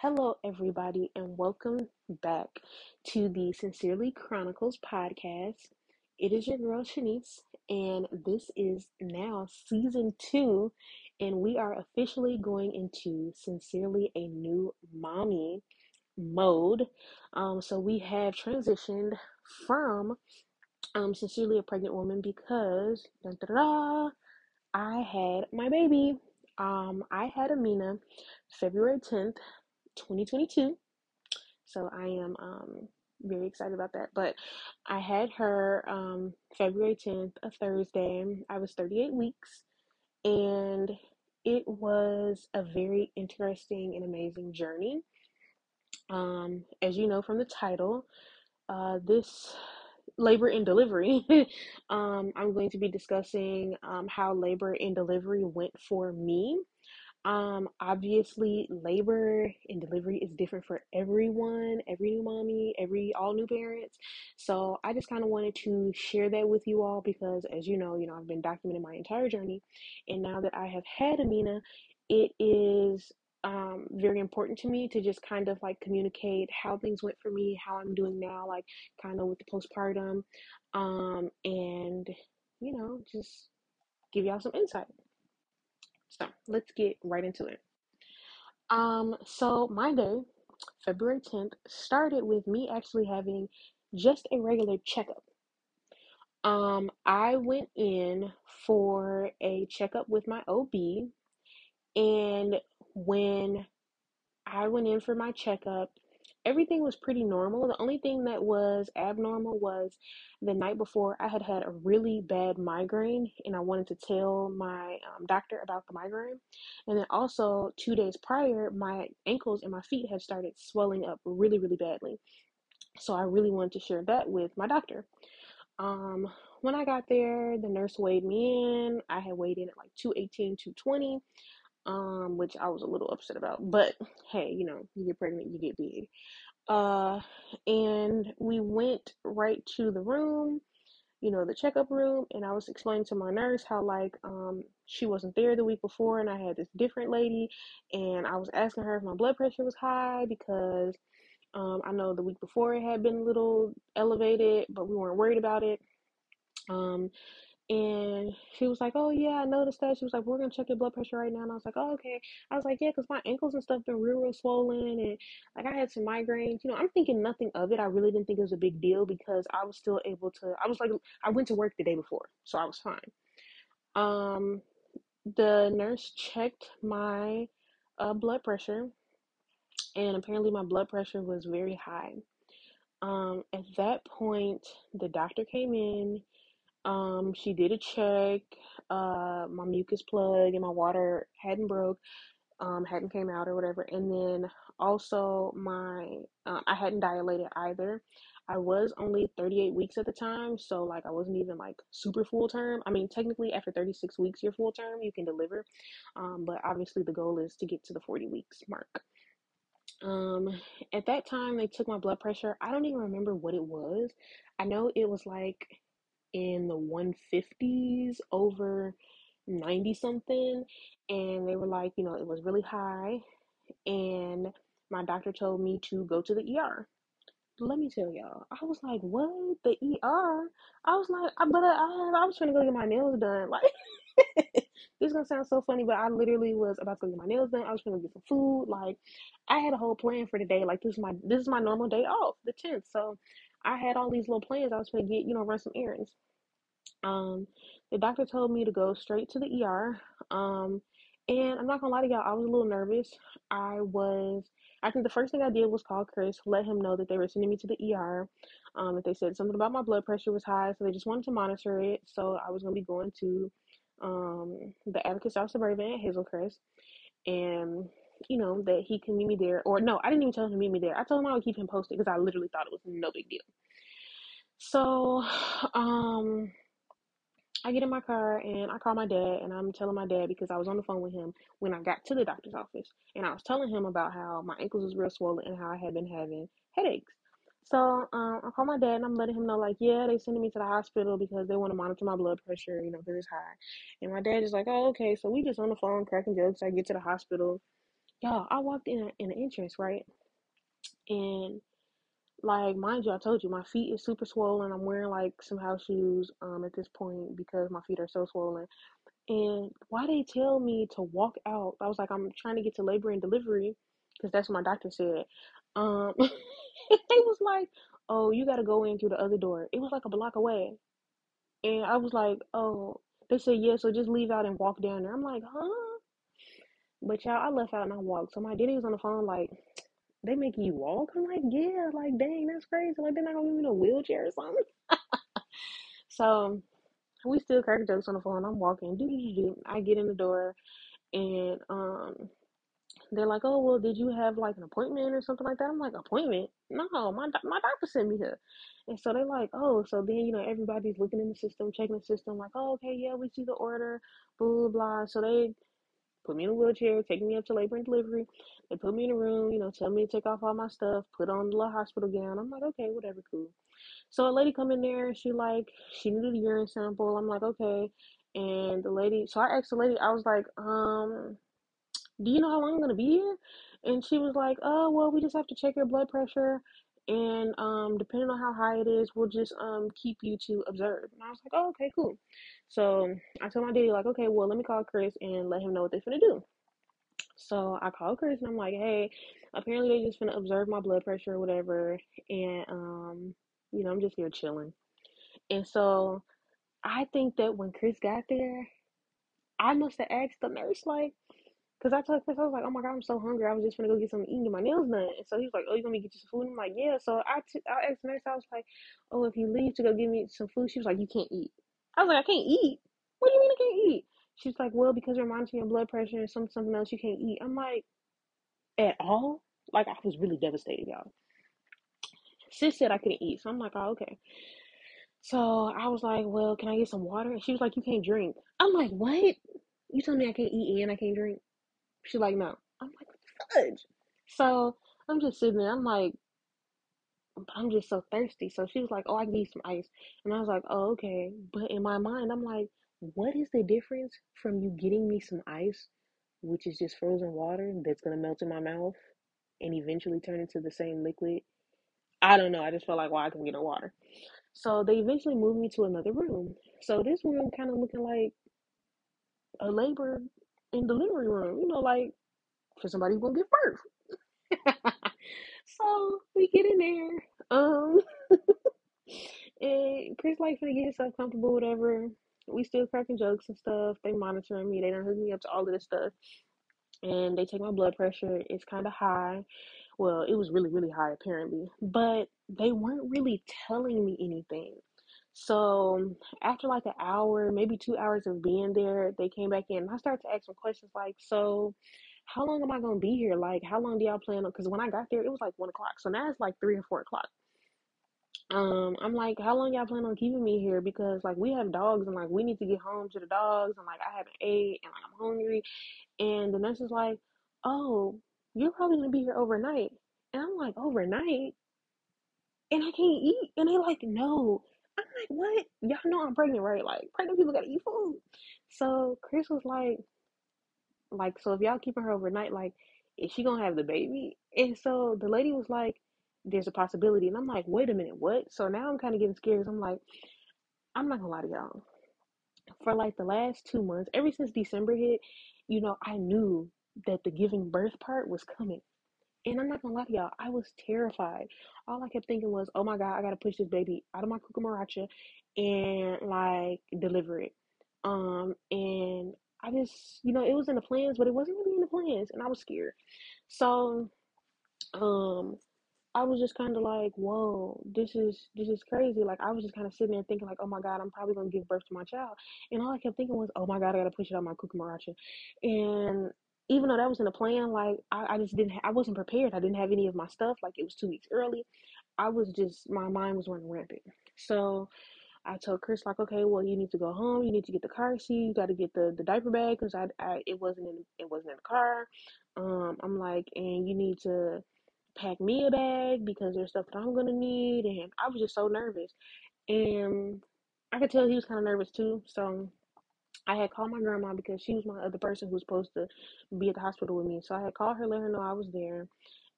Hello, everybody, and welcome back to the Sincerely Chronicles podcast. It is your girl Shanice, and this is now season two, and we are officially going into Sincerely a New Mommy mode. Um, so we have transitioned from um, Sincerely a Pregnant Woman because I had my baby. Um, I had Amina February 10th, 2022. So I am um, very excited about that. But I had her um, February 10th, a Thursday. I was 38 weeks, and it was a very interesting and amazing journey. Um, as you know from the title, uh, this labor and delivery, um, I'm going to be discussing um, how labor and delivery went for me. Um, obviously, labor and delivery is different for everyone, every new mommy, every all new parents. So I just kind of wanted to share that with you all because, as you know, you know I've been documenting my entire journey, and now that I have had Amina, it is um, very important to me to just kind of like communicate how things went for me, how I'm doing now, like kind of with the postpartum, um, and you know, just give y'all some insight. So let's get right into it. Um, so my day, February 10th, started with me actually having just a regular checkup. Um, I went in for a checkup with my OB, and when I went in for my checkup, everything was pretty normal. The only thing that was abnormal was the night before I had had a really bad migraine and I wanted to tell my um, doctor about the migraine. And then also, two days prior, my ankles and my feet had started swelling up really, really badly. So I really wanted to share that with my doctor. Um, when I got there, the nurse weighed me in. I had weighed in at like 218, 220 um, which I was a little upset about. But hey, you know, you get pregnant, you get big. Uh, and we went right to the room, you know, the checkup room, and I was explaining to my nurse how like um she wasn't there the week before, and I had this different lady, and I was asking her if my blood pressure was high because um I know the week before it had been a little elevated, but we weren't worried about it. Um, and she was like, "Oh yeah, I noticed that." She was like, "We're gonna check your blood pressure right now." And I was like, "Oh okay." I was like, "Yeah, cause my ankles and stuff been real, real swollen, and like I had some migraines. You know, I'm thinking nothing of it. I really didn't think it was a big deal because I was still able to. I was like, I went to work the day before, so I was fine. Um, the nurse checked my uh, blood pressure, and apparently my blood pressure was very high. Um, at that point, the doctor came in um, she did a check. Uh, my mucus plug and my water hadn't broke, um, hadn't came out or whatever. And then also my, uh, I hadn't dilated either. I was only 38 weeks at the time, so like I wasn't even like super full term. I mean, technically after 36 weeks, you're full term, you can deliver. Um, but obviously the goal is to get to the 40 weeks mark. Um, at that time, they took my blood pressure. I don't even remember what it was. I know it was like in the 150s over 90 something and they were like you know it was really high and my doctor told me to go to the ER let me tell y'all I was like what? The ER I was like I, but I, I was trying to go get my nails done. Like this is gonna sound so funny but I literally was about to go get my nails done. I was to get some food. Like I had a whole plan for the day. Like this is my this is my normal day off the 10th so I had all these little plans I was gonna get you know run some errands um, the doctor told me to go straight to the ER. Um, and I'm not gonna lie to y'all, I was a little nervous. I was, I think the first thing I did was call Chris, let him know that they were sending me to the ER. Um, that they said something about my blood pressure was high, so they just wanted to monitor it. So I was gonna be going to um, the Advocate South Suburban at Hazel Crest, and you know that he can meet me there. Or no, I didn't even tell him to meet me there. I told him I would keep him posted because I literally thought it was no big deal. So, um, I get in my car and I call my dad and I'm telling my dad because I was on the phone with him when I got to the doctor's office and I was telling him about how my ankles was real swollen and how I had been having headaches. So um, I call my dad and I'm letting him know like, yeah, they sending me to the hospital because they want to monitor my blood pressure, you know, because it's high. And my dad is like, oh, okay. So we just on the phone cracking jokes. I get to the hospital Y'all, I walked in in the entrance, right? And like mind you, I told you my feet is super swollen. I'm wearing like some house shoes um at this point because my feet are so swollen. And why they tell me to walk out? I was like, I'm trying to get to labor and delivery because that's what my doctor said. Um, they was like, oh, you got to go in through the other door. It was like a block away, and I was like, oh. They said yeah, so just leave out and walk down there. I'm like, huh? But y'all, I left out and I walked. So my daddy was on the phone like, they making you walk? I'm like, yeah, like dang, that's crazy. Like they're not gonna give me no wheelchair or something. So we still crack jokes on the phone. I'm walking, do do do do. I get in the door and um they're like, oh well, did you have like an appointment or something like that? I'm like, appointment? No, my my doctor sent me here. And so they're like, oh, so then you know everybody's looking in the system, checking the system, like, oh okay, yeah, we see the order, blah blah. So they put me in a wheelchair, taking me up to labor and delivery. They put me in a room, you know, tell me to take off all my stuff, put on the little hospital gown. I'm like, okay, whatever, cool. So a lady come in there, she like she needed a urine sample. I'm like, okay. And the lady, so I asked the lady, I was like, um, do you know how long I'm gonna be here? And she was like, oh well, we just have to check your blood pressure, and um, depending on how high it is, we'll just um keep you to observe. And I was like, oh okay, cool. So I told my daddy like, okay, well let me call Chris and let him know what they're gonna do. So I called Chris and I'm like, hey, apparently they're just gonna observe my blood pressure or whatever, and um, you know, I'm just here chilling. And so I think that when Chris got there, I must have asked the nurse like. Cause I told Chris, I was like, "Oh my god, I'm so hungry. I was just gonna go get something to eat and get my nails done." And so he was like, "Oh, you gonna get you some food?" And I'm like, "Yeah." So I, t- I asked nurse. I was like, "Oh, if you leave to go get me some food," she was like, "You can't eat." I was like, "I can't eat." What do you mean I can't eat? She's like, "Well, because you're monitoring your blood pressure and some something else, you can't eat." I'm like, "At all?" Like I was really devastated, y'all. Sis said I couldn't eat, so I'm like, "Oh, okay." So I was like, "Well, can I get some water?" And she was like, "You can't drink." I'm like, "What? You told me I can't eat and I can't drink?" She's like, "No." I'm like, "Fudge." So I'm just sitting there. I'm like, I'm just so thirsty. So she was like, Oh, I need some ice. And I was like, Oh, okay. But in my mind, I'm like, What is the difference from you getting me some ice, which is just frozen water that's going to melt in my mouth and eventually turn into the same liquid? I don't know. I just felt like, well, I can get no water. So they eventually moved me to another room. So this room kind of looking like a labor and delivery room, you know, like for somebody gonna give birth. so we get in there. Um, And Chris like finna get himself comfortable, whatever. We still cracking jokes and stuff. They monitoring me. They don't hook me up to all of this stuff. And they take my blood pressure. It's kind of high. Well, it was really, really high apparently. But they weren't really telling me anything. So after like an hour, maybe two hours of being there, they came back in. And I started to ask some questions like, so how long am I gonna be here? Like, how long do y'all plan on? Because when I got there, it was like one o'clock. So now it's like three or four o'clock. Um, I'm like, how long y'all plan on keeping me here? Because like we have dogs and like we need to get home to the dogs and like I haven't ate and like I'm hungry. And the nurse is like, oh, you're probably gonna be here overnight. And I'm like, overnight? And I can't eat. And they like, no. I'm like, what? Y'all know I'm pregnant, right? Like pregnant people gotta eat food. So Chris was like, like, so if y'all keeping her overnight, like, is she gonna have the baby? And so the lady was like, there's a possibility. And I'm like, wait a minute, what? So now I'm kind of getting scared. I'm like, I'm not gonna lie to y'all. For like the last two months, ever since December hit, you know, I knew that the giving birth part was coming. And I'm not gonna lie to y'all, I was terrified. All I kept thinking was, oh my God, I gotta push this baby out of my cucaracha and like deliver it. Um, and I just, you know, it was in the plans, but it wasn't really in the plans, and I was scared. So, um, I was just kind of like, whoa, this is this is crazy. Like I was just kind of sitting there thinking like, oh my God, I'm probably gonna give birth to my child. And all I kept thinking was, oh my God, I gotta push it out my cucaracha. And even though that was in the plan, like I, I just didn't, ha- I wasn't prepared. I didn't have any of my stuff. Like it was two weeks early. I was just, my mind was running rampant. So I told Chris like, okay, well, you need to go home. You need to get the car seat. You got to get the the diaper bag because I, I it wasn't in it wasn't in the car. Um, I'm like, and you need to pack me a bag because there's stuff that I'm gonna need. And I was just so nervous, and I could tell he was kind of nervous too. So I had called my grandma because she was my other person who was supposed to be at the hospital with me. So I had called her, let her know I was there,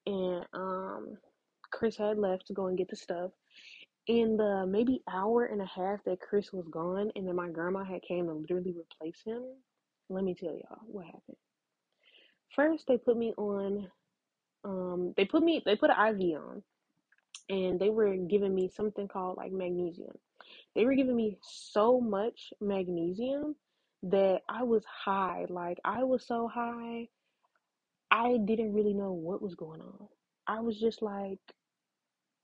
and um, Chris had left to go and get the stuff. In the maybe hour and a half that Chris was gone, and then my grandma had came to literally replace him. Let me tell y'all what happened. First, they put me on. Um, they put me. They put an IV on, and they were giving me something called like magnesium. They were giving me so much magnesium that I was high. Like I was so high, I didn't really know what was going on. I was just like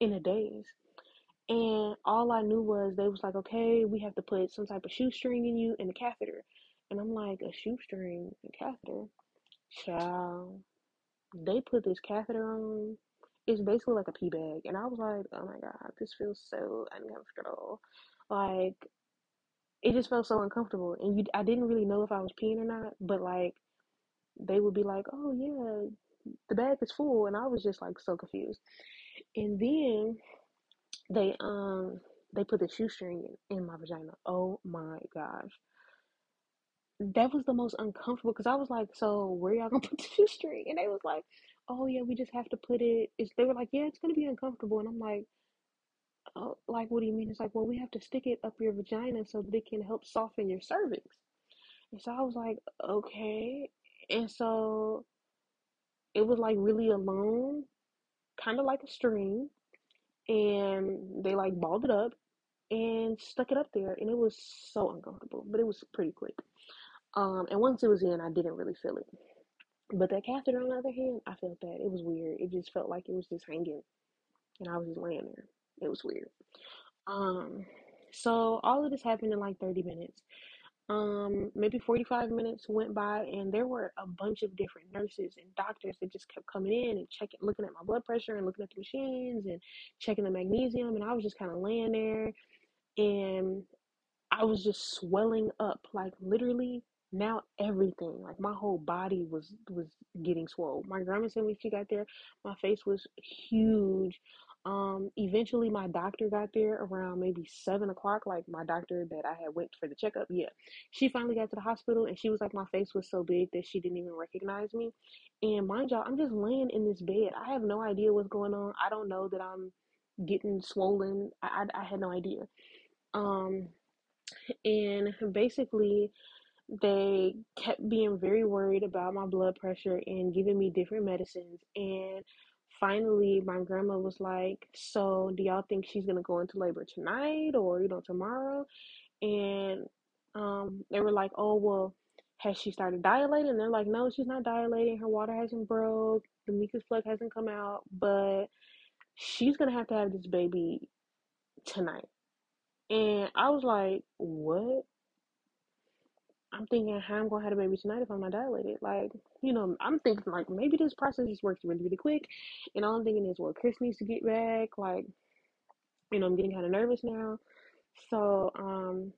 in a daze. And all I knew was they was like, okay, we have to put some type of shoestring in you and a catheter. And I'm like, a shoestring and catheter? Child. They put this catheter on. It's basically like a pee bag. And I was like, oh my God, this feels so uncomfortable. Like, it just felt so uncomfortable. And you, I didn't really know if I was peeing or not, but like, they would be like, oh yeah, the bag is full. And I was just like so confused. And then they um they put the shoestring in, in my vagina. Oh my gosh. That was the most uncomfortable because I was like, so where y'all gonna put the shoestring? And they was like, oh yeah, we just have to put it. It's, they were like, yeah, it's gonna be uncomfortable. And I'm like, oh, like what do you mean? It's like, well, we have to stick it up your vagina so that it can help soften your cervix. And so I was like, okay. And so it was like really alone, kind of like a string and they like balled it up and stuck it up there and it was so uncomfortable but it was pretty quick um and once it was in i didn't really feel it but that catheter on the other hand i felt that it was weird it just felt like it was just hanging and i was just laying there it was weird. Um so all of this happened in like 30 minutes. Um maybe 45 minutes went by and there were a bunch of different nurses and doctors that just kept coming in and checking looking at my blood pressure and looking at the machines and checking the magnesium and i was just kind of laying there and i was just swelling up like literally now everything like my whole body was was getting swollen my grandma said when she got there my face was huge um, eventually my doctor got there around maybe seven o'clock. Like my doctor that I had went for the checkup. Yeah, she finally got to the hospital and she was like, my face was so big that she didn't even recognize me. And mind y'all, I'm just laying in this bed. I have no idea what's going on. I don't know that I'm getting swollen. I I, I had no idea. Um, and basically they kept being very worried about my blood pressure and giving me different medicines and finally my grandma was like so do y'all think she's gonna go into labor tonight or you know tomorrow? And um they were like oh well has she started dilating? And they're like no she's not dilating. Her water hasn't broke. The mucus plug hasn't come out but she's gonna have to have this baby tonight. And i was like what I'm thinking how I'm gonna have a baby tonight if I'm not dilated. Like, you know, I'm thinking like maybe this process just works really, really quick. And all I'm thinking is, well, Chris needs to get back. Like, you know, I'm getting kind of nervous now. So, um,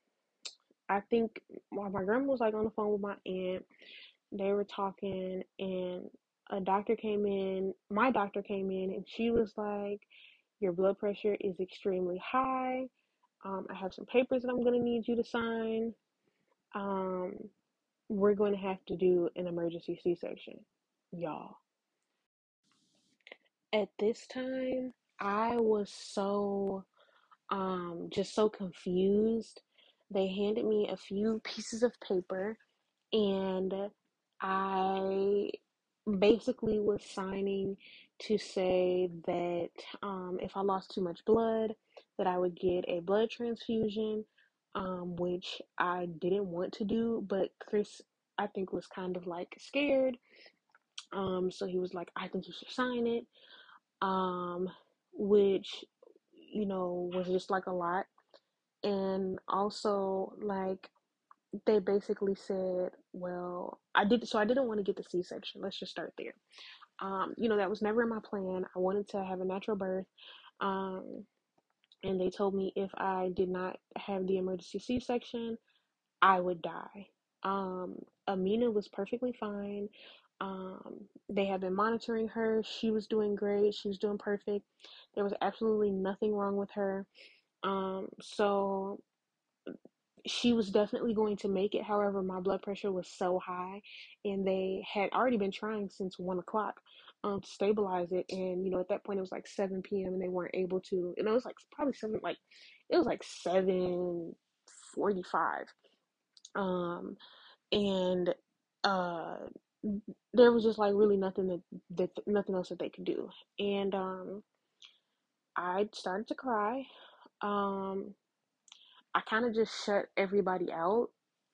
I think while my grandma was like on the phone with my aunt, they were talking, and a doctor came in. My doctor came in, and she was like, "Your blood pressure is extremely high. Um, I have some papers that I'm gonna need you to sign." Um, we're going to have to do an emergency C section, y'all. At this time, I was so, um, just so confused. They handed me a few pieces of paper, and I basically was signing to say that um, if I lost too much blood, that I would get a blood transfusion um, which I didn't want to do, but Chris, I think, was kind of like scared. Um, so he was like, I think you should sign it. Um, which, you know, was just like a lot. And also, like, they basically said, well, I did, so I didn't want to get the C section. Let's just start there. Um, you know, that was never in my plan. I wanted to have a natural birth. Um, and they told me if I did not have the emergency C section, I would die. Um, Amina was perfectly fine. Um, they had been monitoring her. She was doing great. She was doing perfect. There was absolutely nothing wrong with her. Um, so she was definitely going to make it. However, my blood pressure was so high, and they had already been trying since one o'clock um, stabilize it. And you know, at that point, it was like seven p.m. and they weren't able to. And it was like probably seven, like it was like seven forty-five. Um, and uh, there was just like really nothing that that nothing else that they could do. And um, I started to cry. Um, I kind of just shut everybody out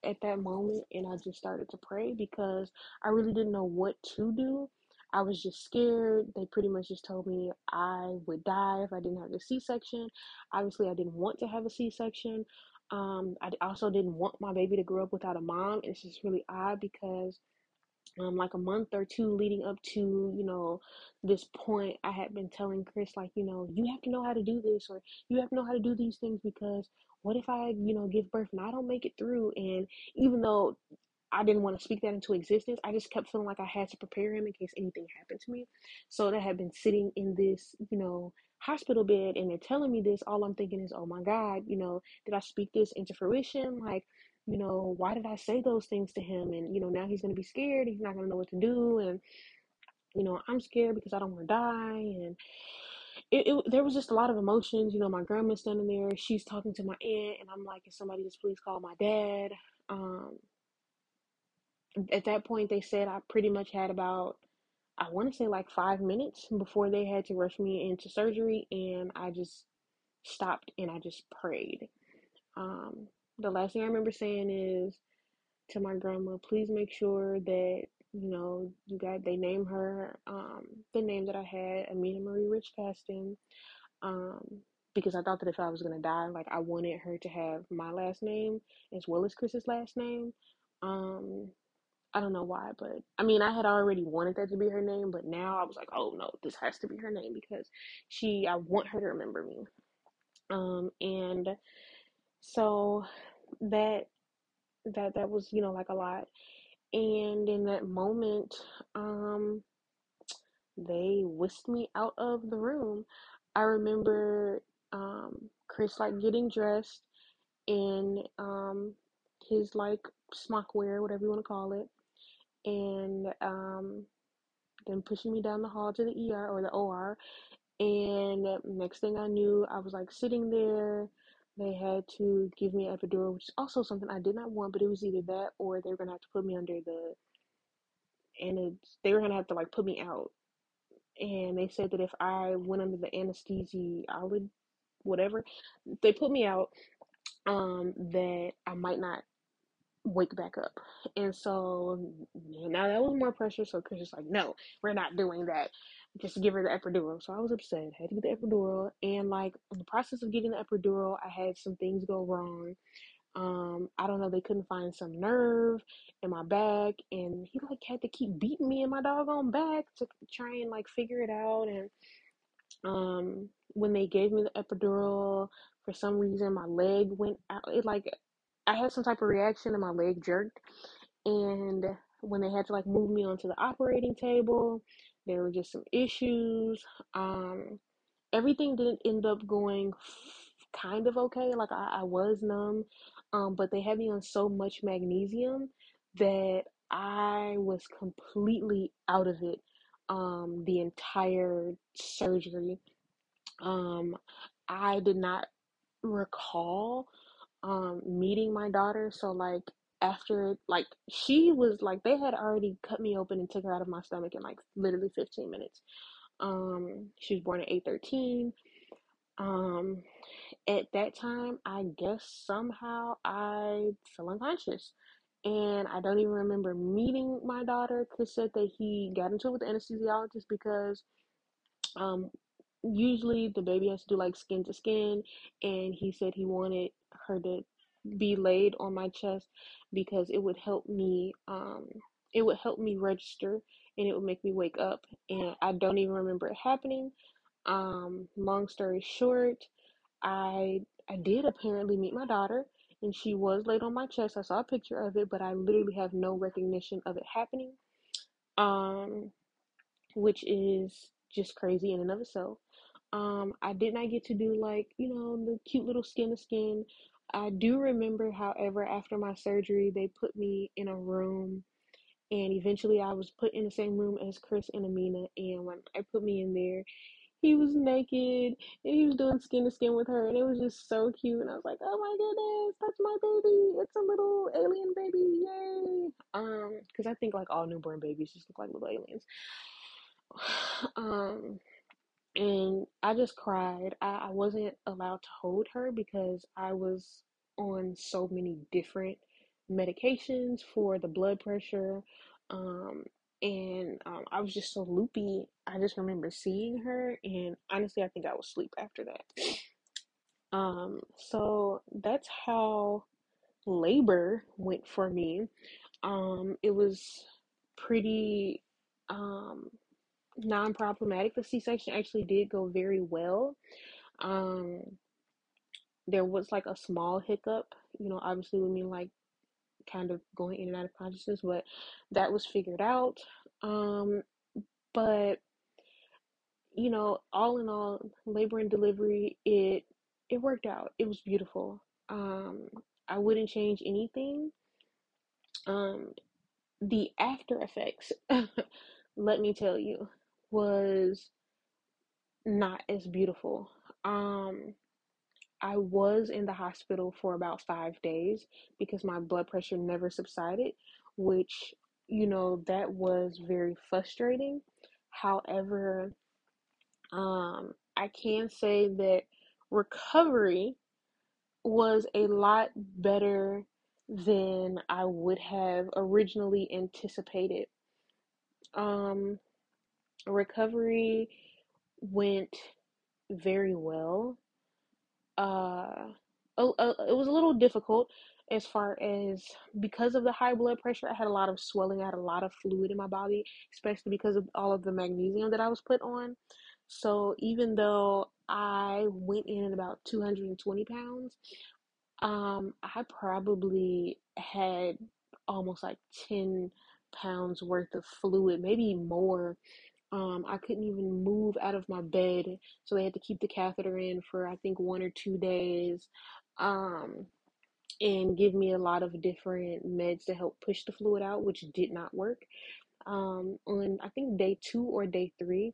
at that moment and I just started to pray because I really didn't know what to do. I was just scared. They pretty much just told me I would die if I didn't have the C section. Obviously, I didn't want to have a C section. Um, I also didn't want my baby to grow up without a mom. And It's just really odd because um, like a month or two leading up to you know this point i had been telling chris like you know you have to know how to do this or you have to know how to do these things because what if i you know give birth and i don't make it through and even though I didn't want to speak that into existence. I just kept feeling like I had to prepare him in case anything happened to me. So that had been sitting in this, you know, hospital bed and they're telling me this. All I'm thinking is, oh my God, you know, did I speak this into fruition? Like, you know, why did I say those things to him? And, you know, now he's going to be scared. He's not going to know what to do. And, you know, I'm scared because I don't want to die. And it, it, there was just a lot of emotions. You know, my grandma's standing there. She's talking to my aunt. And I'm like, can somebody just please call my dad? Um, at that point, they said I pretty much had about, I want to say like five minutes before they had to rush me into surgery. And I just stopped and I just prayed. Um, the last thing I remember saying is to my grandma, please make sure that you know you got they name her um, the name that I had, Amina Marie Rich Caston, um, because I thought that if I was gonna die, like I wanted her to have my last name as well as Chris's last name. Um, I don't know why, but I mean, I had already wanted that to be her name, but now I was like, oh no, this has to be her name because she, I want her to remember me. Um, and so that that that was you know like a lot and in that moment um they whisked me out of the room i remember um chris like getting dressed in um his like smock wear whatever you want to call it and um then pushing me down the hall to the er or the or and next thing i knew i was like sitting there they had to give me epidural, which is also something I did not want, but it was either that or they were gonna have to put me under the and they were gonna have to like put me out. And they said that if I went under the anesthesia, I would whatever. They put me out, um, that I might not wake back up. And so now that was more pressure. So Chris was like, no, we're not doing that. Just give her the epidural. So I was upset. I had to get the epidural. And like in the process of getting the epidural, I had some things go wrong. Um, I don't know, they couldn't find some nerve in my back and he like had to keep beating me in my doggone back to try and like figure it out and um when they gave me the epidural for some reason my leg went out it like I had some type of reaction and my leg jerked. And when they had to like move me onto the operating table, there were just some issues. Um, everything didn't end up going kind of okay. Like I, I was numb, um, but they had me on so much magnesium that I was completely out of it um, the entire surgery. Um, I did not recall um meeting my daughter so like after like she was like they had already cut me open and took her out of my stomach in like literally 15 minutes. Um she was born at 813 um at that time i guess somehow i fell unconscious and i don't even remember meeting my daughter chris said that he got into it with the anesthesiologist because um usually the baby has to do like skin to skin and he said he wanted her to be laid on my chest because it would help me um it would help me register and it would make me wake up and I don't even remember it happening. Um long story short, I I did apparently meet my daughter and she was laid on my chest. I saw a picture of it, but I literally have no recognition of it happening. Um which is just crazy in and of itself. Um, I did not get to do like, you know, the cute little skin to skin. I do remember, however, after my surgery, they put me in a room, and eventually I was put in the same room as Chris and Amina. And when they put me in there, he was naked and he was doing skin to skin with her, and it was just so cute. And I was like, "Oh my goodness, that's my baby! It's a little alien baby, yay!" Um, because I think like all newborn babies just look like little aliens. Um, and I just cried. I, I wasn't allowed to hold her because I was on so many different medications for the blood pressure. Um, and um, I was just so loopy. I just remember seeing her, and honestly, I think I was asleep after that. Um, so that's how labor went for me. Um, it was pretty um non-problematic. The C-section actually did go very well. Um, there was like a small hiccup, you know, obviously with me like kind of going in and out of consciousness, but that was figured out. Um, but you know, all in all, labor and delivery, it it worked out. It was beautiful. Um, I wouldn't change anything. Um, the after effects, let me tell you, was not as beautiful. Um, I was in the hospital for about five days because my blood pressure never subsided, which, you know, that was very frustrating. However, um, I can say that recovery was a lot better than I would have originally anticipated. Um, recovery went very well. Uh, oh, it was a little difficult as far as because of the high blood pressure. I had a lot of swelling. I had a lot of fluid in my body, especially because of all of the magnesium that I was put on. So even though I went in at about 220 pounds, um, I probably had almost like 10 pounds worth of fluid, maybe more. Um, I couldn't even move out of my bed, so they had to keep the catheter in for I think one or two days, um, and give me a lot of different meds to help push the fluid out, which did not work. Um, on I think day two or day three,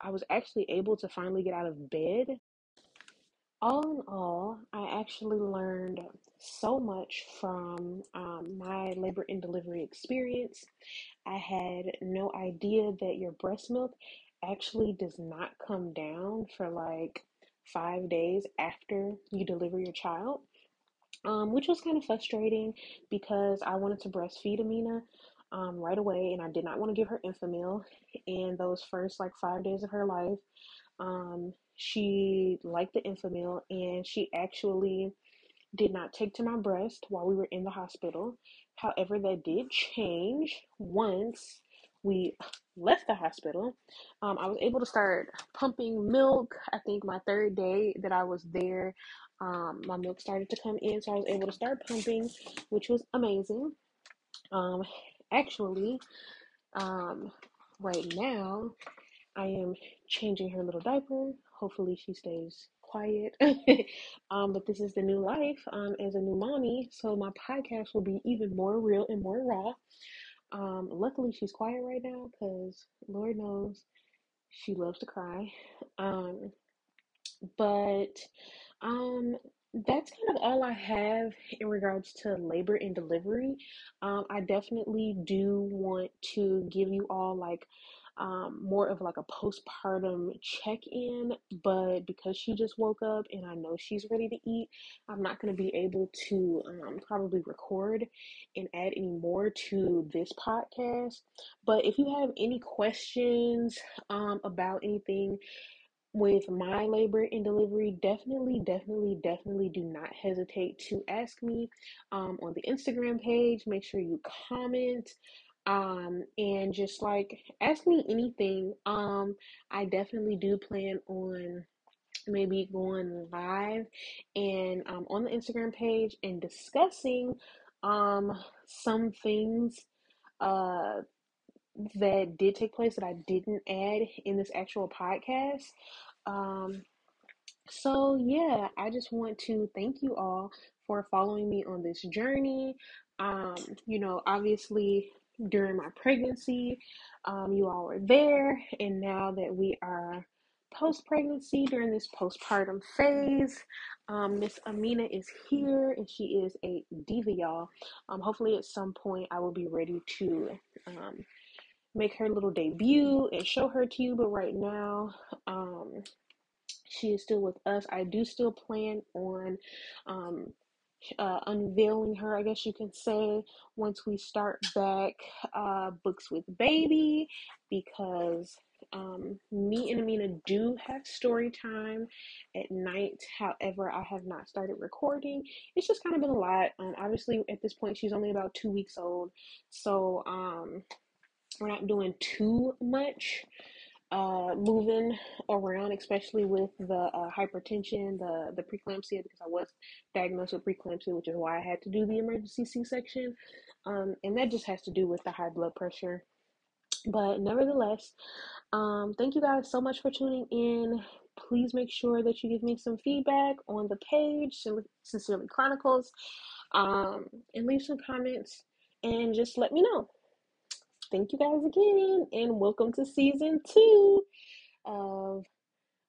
I was actually able to finally get out of bed. All in all, I actually learned so much from um, my labor and delivery experience. I had no idea that your breast milk actually does not come down for like five days after you deliver your child, um, which was kind of frustrating because I wanted to breastfeed Amina um, right away and I did not want to give her Enfamil in those first like five days of her life. Um, she liked the Enfamil and she actually did not take to my breast while we were in the hospital. However, that did change once we left the hospital. Um, I was able to start pumping milk. I think my third day that I was there, um, my milk started to come in, so I was able to start pumping, which was amazing. Um, actually, um, right now, I am changing her little diaper. Hopefully, she stays quiet. um, but this is the new life um, as a new mommy, so my podcast will be even more real and more raw. Um, luckily, she's quiet right now because Lord knows she loves to cry. Um, but um, that's kind of all I have in regards to labor and delivery. Um, I definitely do want to give you all like um, more of like a postpartum check in, but because she just woke up and I know she's ready to eat, I'm not going to be able to um, probably record and add any more to this podcast. But if you have any questions um, about anything, with my labor and delivery, definitely, definitely, definitely do not hesitate to ask me um, on the Instagram page. Make sure you comment um and just like ask me anything um i definitely do plan on maybe going live and um, on the instagram page and discussing um some things uh that did take place that i didn't add in this actual podcast um So, yeah, I just want to thank you all for following me on this journey. Um, you know, obviously during my pregnancy, um, you all were there, and now that we are post pregnancy during this postpartum phase, um, Miss Amina is here and she is a diva, y'all. Um, hopefully, at some point, I will be ready to um, make her little debut and show her to you, but right now, um, she is still with us. I do still plan on um, uh, unveiling her, I guess you can say, once we start back uh, Books with Baby, because um, me and Amina do have story time at night. However, I have not started recording. It's just kind of been a lot. Um, obviously, at this point, she's only about two weeks old, so um, we're not doing too much uh, moving around, especially with the uh, hypertension, the the preeclampsia, because I was diagnosed with preeclampsia, which is why I had to do the emergency C section, um, and that just has to do with the high blood pressure. But nevertheless, um, thank you guys so much for tuning in. Please make sure that you give me some feedback on the page, Sincerely Chronicles, um, and leave some comments, and just let me know. Thank you guys again, and welcome to season two of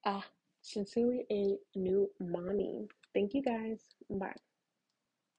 uh, Sincerely a New Mommy. Thank you guys. Bye.